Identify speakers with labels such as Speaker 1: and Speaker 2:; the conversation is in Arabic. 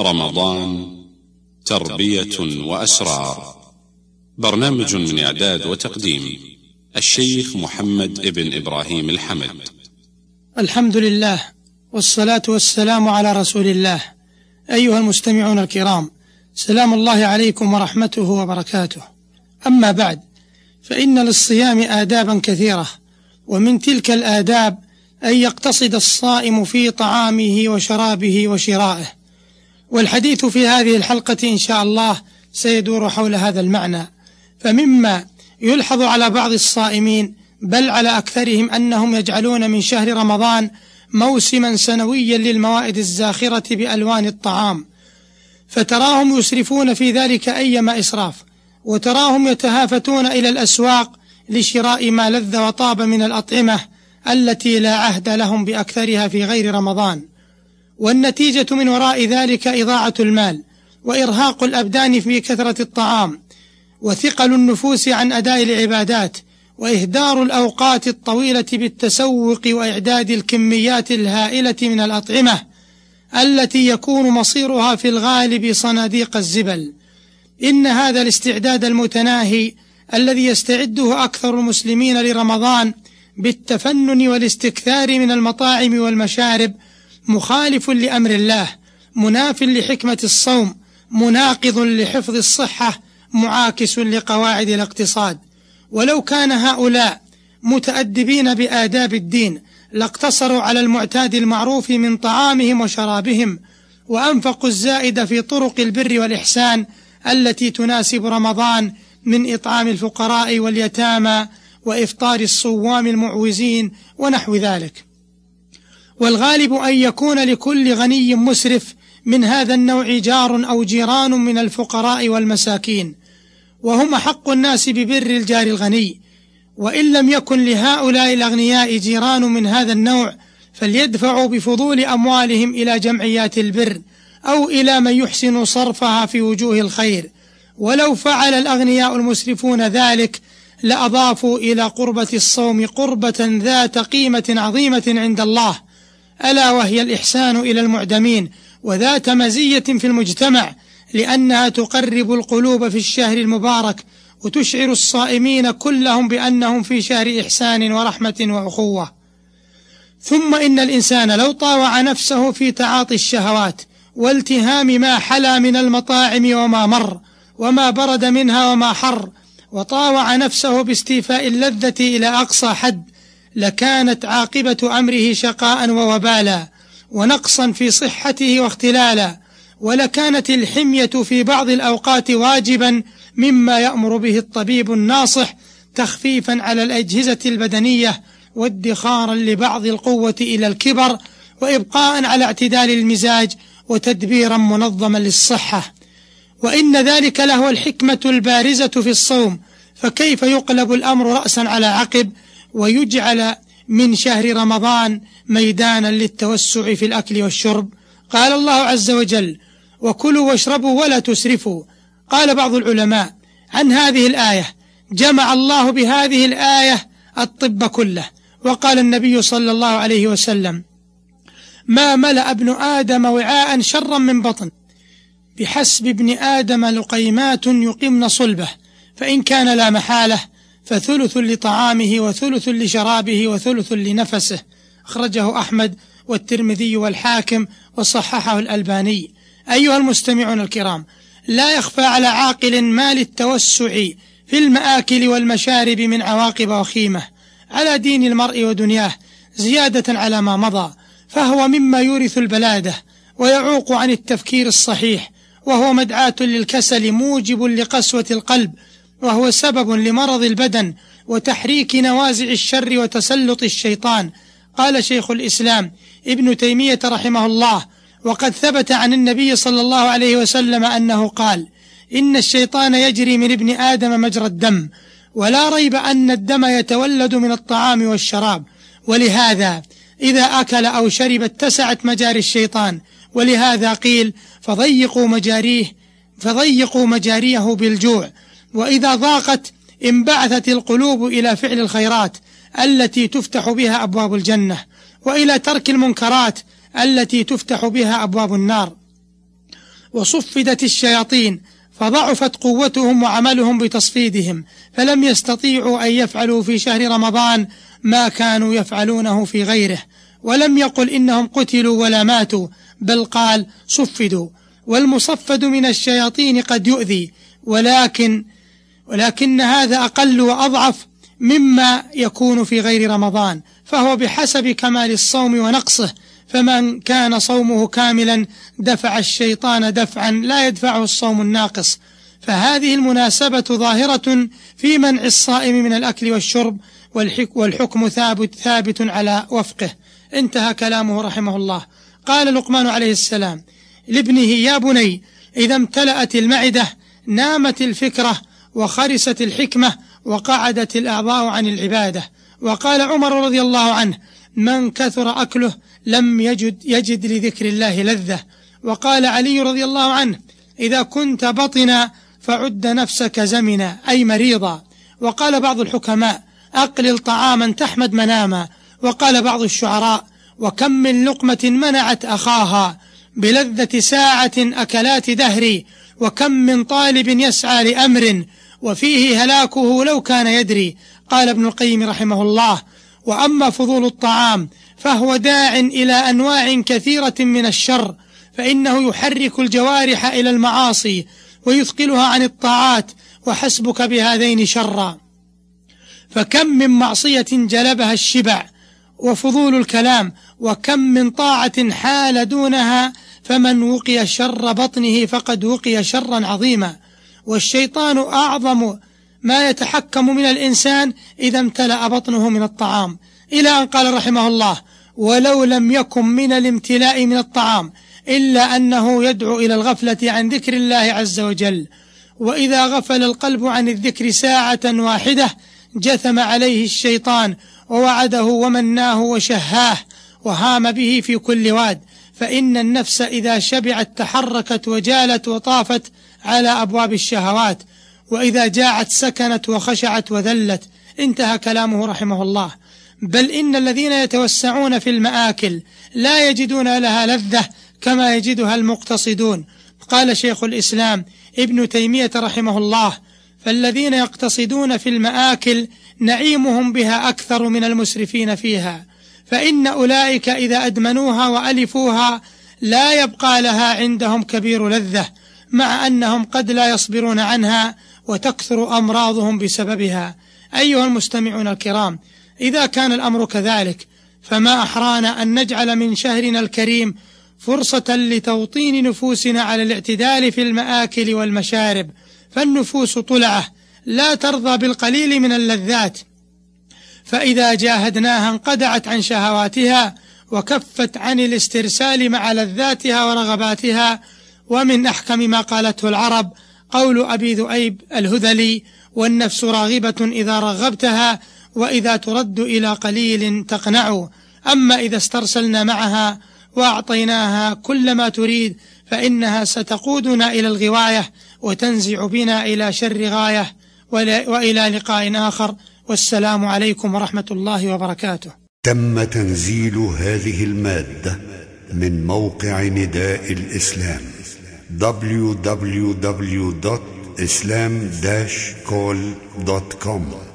Speaker 1: رمضان تربية وأسرار. برنامج من إعداد وتقديم الشيخ محمد ابن إبراهيم الحمد.
Speaker 2: الحمد لله والصلاة والسلام على رسول الله. أيها المستمعون الكرام سلام الله عليكم ورحمته وبركاته. أما بعد فإن للصيام آدابا كثيرة ومن تلك الآداب أن يقتصد الصائم في طعامه وشرابه وشرائه. والحديث في هذه الحلقة إن شاء الله سيدور حول هذا المعنى. فمما يلحظ على بعض الصائمين بل على أكثرهم أنهم يجعلون من شهر رمضان موسما سنويا للموائد الزاخرة بألوان الطعام. فتراهم يسرفون في ذلك أيما إسراف وتراهم يتهافتون إلى الأسواق لشراء ما لذ وطاب من الأطعمة التي لا عهد لهم بأكثرها في غير رمضان. والنتيجة من وراء ذلك إضاعة المال وإرهاق الأبدان في كثرة الطعام وثقل النفوس عن أداء العبادات وإهدار الأوقات الطويلة بالتسوق وإعداد الكميات الهائلة من الأطعمة التي يكون مصيرها في الغالب صناديق الزبل. إن هذا الاستعداد المتناهي الذي يستعده أكثر المسلمين لرمضان بالتفنن والاستكثار من المطاعم والمشارب مخالف لأمر الله مناف لحكمة الصوم مناقض لحفظ الصحة معاكس لقواعد الاقتصاد. ولو كان هؤلاء متأدبين بآداب الدين لاقتصروا على المعتاد المعروف من طعامهم وشرابهم وأنفقوا الزائد في طرق البر والإحسان التي تناسب رمضان من إطعام الفقراء واليتامى وإفطار الصوام المعوزين ونحو ذلك. والغالب أن يكون لكل غني مسرف من هذا النوع جار أو جيران من الفقراء والمساكين. وهم حق الناس ببر الجار الغني. وإن لم يكن لهؤلاء الأغنياء جيران من هذا النوع فليدفعوا بفضول أموالهم إلى جمعيات البر أو إلى من يحسن صرفها في وجوه الخير. ولو فعل الأغنياء المسرفون ذلك لأضافوا إلى قربة الصوم قربة ذات قيمة عظيمة عند الله. ألا وهي الإحسان إلى المعدمين وذات مزية في المجتمع لأنها تقرب القلوب في الشهر المبارك وتشعر الصائمين كلهم بأنهم في شهر إحسان ورحمة وأخوة. ثم إن الإنسان لو طاوع نفسه في تعاطي الشهوات والتهام ما حلا من المطاعم وما مر وما برد منها وما حر وطاوع نفسه باستيفاء اللذة إلى أقصى حد لكانت عاقبة أمره شقاء ووبالا ونقصا في صحته واختلالا ولكانت الحمية في بعض الأوقات واجبا مما يأمر به الطبيب الناصح تخفيفا على الأجهزة البدنية وادخارا لبعض القوة إلى الكبر وإبقاء على اعتدال المزاج وتدبيرا منظما للصحة. وإن ذلك لهو الحكمة البارزة في الصوم فكيف يقلب الأمر رأسا على عقب ويجعل من شهر رمضان ميدانا للتوسع في الأكل والشرب. قال الله عز وجل وكلوا واشربوا ولا تسرفوا قال بعض العلماء عن هذه الآية جمع الله بهذه الآية الطب كله وقال النبي صلى الله عليه وسلم ما ملأ ابن آدم وعاء شرا من بطن. بحسب ابن آدم لقيمات يقمن صلبه فإن كان لا محالة فثلث لطعامه وثلث لشرابه وثلث لنفسه. أخرجه أحمد والترمذي والحاكم وصححه الألباني. أيها المستمعون الكرام لا يخفى على عاقل ما للتوسع في المآكل والمشارب من عواقب وخيمة. على دين المرء ودنياه زيادة على ما مضى فهو مما يورث البلادة ويعوق عن التفكير الصحيح وهو مدعاة للكسل موجب لقسوة القلب وهو سبب لمرض البدن وتحريك نوازع الشر وتسلط الشيطان. قال شيخ الإسلام ابن تيمية رحمه الله وقد ثبت عن النبي صلى الله عليه وسلم أنه قال إن الشيطان يجري من ابن آدم مجرى الدم ولا ريب أن الدم يتولد من الطعام والشراب. ولهذا إذا أكل أو شرب اتسعت مجاري الشيطان. ولهذا قيل فضيقوا مجاريه فضيقوا مجاريه بالجوع. وإذا ضاقت انبعثت القلوب إلى فعل الخيرات التي تفتح بها أبواب الجنة وإلى ترك المنكرات التي تفتح بها أبواب النار. وصفدت الشياطين فضعفت قوتهم وعملهم بتصفيدهم فلم يستطيعوا أن يفعلوا في شهر رمضان ما كانوا يفعلونه في غيره. ولم يقل إنهم قتلوا ولا ماتوا بل قال صفدوا. والمصفد من الشياطين قد يؤذي ولكن ولكن هذا أقل وأضعف مما يكون في غير رمضان فهو بحسب كمال الصوم ونقصه فمن كان صومه كاملا دفع الشيطان دفعا لا يدفعه الصوم الناقص. فهذه المناسبة ظاهرة في منع الصائم من الأكل والشرب والحكم ثابت ثابت على وفقه. انتهى كلامه رحمه الله. قال لقمان عليه السلام لابنه يا بني إذا امتلأت المعدة نامت الفكرة وخرست الحكمة وقعدت الأعضاء عن العبادة. وقال عمر رضي الله عنه من كثر أكله لم يجد, يجد لذكر الله لذة. وقال علي رضي الله عنه إذا كنت بطنا فعد نفسك زمنا أي مريضا. وقال بعض الحكماء أقلل طعاما تحمد مناما. وقال بعض الشعراء وكم من لقمة منعت أخاها بلذة ساعة أكلات دهري وكم من طالب يسعى لأمر وفيه هلاكه لو كان يدري قال ابن القيم رحمه الله. وأما فضول الطعام فهو داع إلى أنواع كثيرة من الشر فإنه يحرك الجوارح إلى المعاصي ويثقلها عن الطاعات وحسبك بهذين شرا. فكم من معصية جلبها الشبع وفضول الكلام وكم من طاعة حال دونها فمن وقي شر بطنه فقد وقي شرا عظيما. والشيطان أعظم ما يتحكم من الإنسان إذا امتلأ بطنه من الطعام. إلى أن قال رحمه الله ولو لم يكن من الامتلاء من الطعام إلا أنه يدعو إلى الغفلة عن ذكر الله عز وجل. وإذا غفل القلب عن الذكر ساعة واحدة جثم عليه الشيطان ووعده ومناه وشهاه وهام به في كل واد. فإن النفس إذا شبعت تحركت وجالت وطافت على أبواب الشهوات وإذا جاعت سكنت وخشعت وذلت انتهى كلامه رحمه الله. بل إن الذين يتوسعون في المآكل لا يجدون لها لذة كما يجدها المقتصدون. قال شيخ الإسلام ابن تيمية رحمه الله فالذين يقتصدون في المآكل نعيمهم بها أكثر من المسرفين فيها. فإن أولئك إذا أدمنوها وألفوها لا يبقى لها عندهم كبير لذة. مع أنهم قد لا يصبرون عنها وتكثر أمراضهم بسببها. أيها المستمعون الكرام إذا كان الأمر كذلك فما أحرانا أن نجعل من شهرنا الكريم فرصة لتوطين نفوسنا على الاعتدال في المآكل والمشارب. فالنفوس طلعة لا ترضى بالقليل من اللذات. فإذا جاهدناها انقدعت عن شهواتها وكفت عن الاسترسال مع لذاتها ورغباتها ومن أحكم ما قالته العرب قول أبي ذؤيب الهذلي والنفس راغبة إذا رغبتها وإذا ترد إلى قليل تقنع أما إذا استرسلنا معها وأعطيناها كل ما تريد فإنها ستقودنا إلى الغواية وتنزع بنا إلى شر غاية وإلى لقاء آخر. والسلام عليكم ورحمة الله وبركاته.
Speaker 3: تم تنزيل هذه المادة من موقع نداء الإسلام. www.islam-call.com